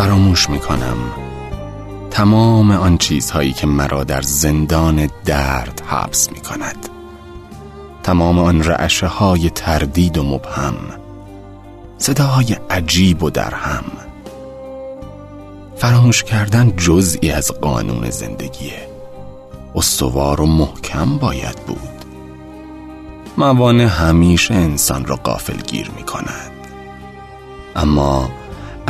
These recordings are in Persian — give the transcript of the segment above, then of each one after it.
فراموش می کنم تمام آن چیزهایی که مرا در زندان درد حبس می کند تمام آن رعشه های تردید و مبهم. صداهای عجیب و درهم. فراموش کردن جزئی از قانون زندگیه. استوار و محکم باید بود. موانع همیشه انسان را قافل گیر می کند اما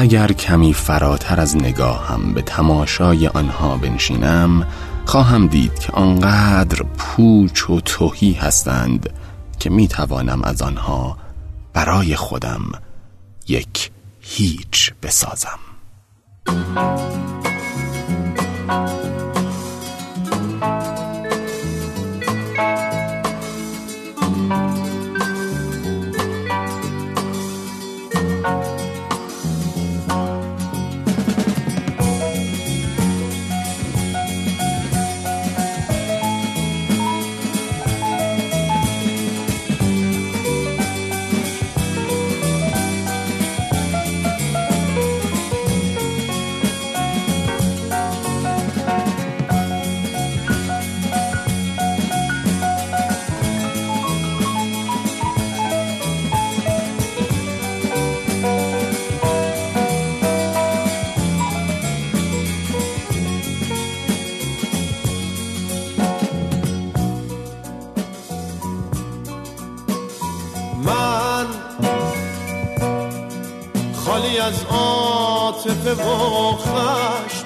اگر کمی فراتر از نگاهم به تماشای آنها بنشینم خواهم دید که آنقدر پوچ و توهی هستند که می توانم از آنها برای خودم یک هیچ بسازم. خالی از عاطفه و خشم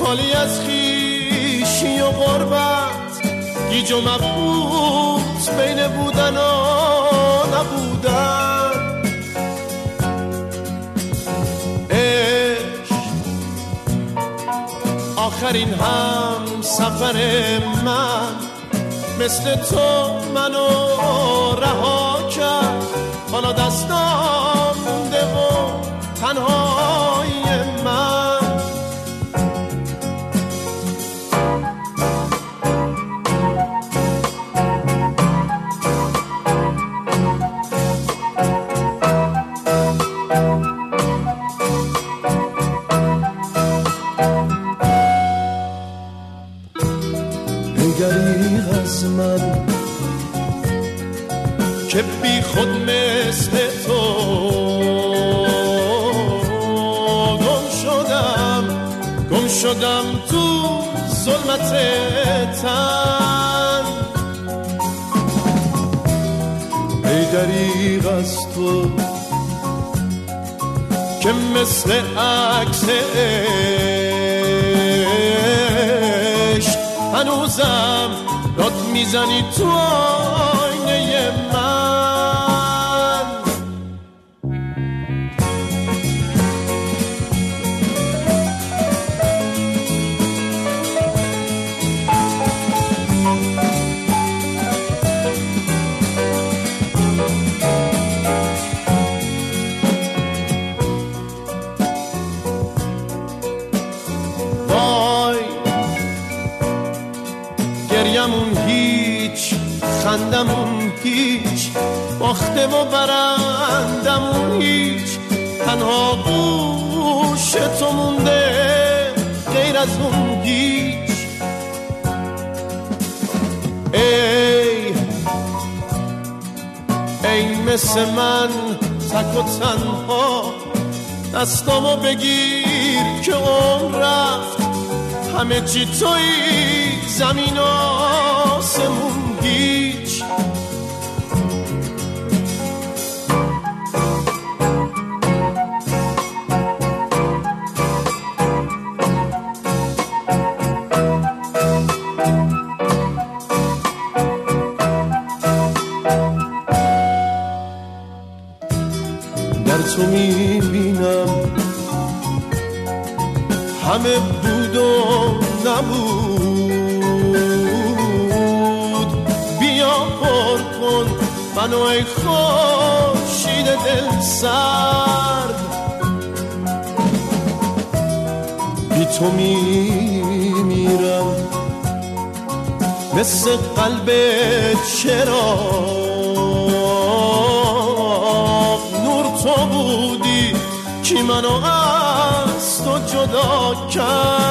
خالی از خیشی و غربت. گیج و مبهوت بین بودن و نبودن. عشق آخرین هم سفر من مثل تو منو رها. تنهای من. نگری از من که بی خود مثل تو. شدم تو ظلمت تن. ای دریغ از تو که مثل عکس عشق هنوزم داد می‌زنی تو گریمون هیچ خندمون هیچ باخته و برندمون هیچ. تنها گوش تو مونده غیر از اون هیچ ای ای مثل من تک و تنها دستامو بگیر که عمر رفت. همه چی توی زمین و آسمون. همه بود و نبود. بیا پر کن منو ای خوشید دل سرد. بی تو میمیرم مثل قلب چراغ. نور تو بودی کی منو از تو جدا کرد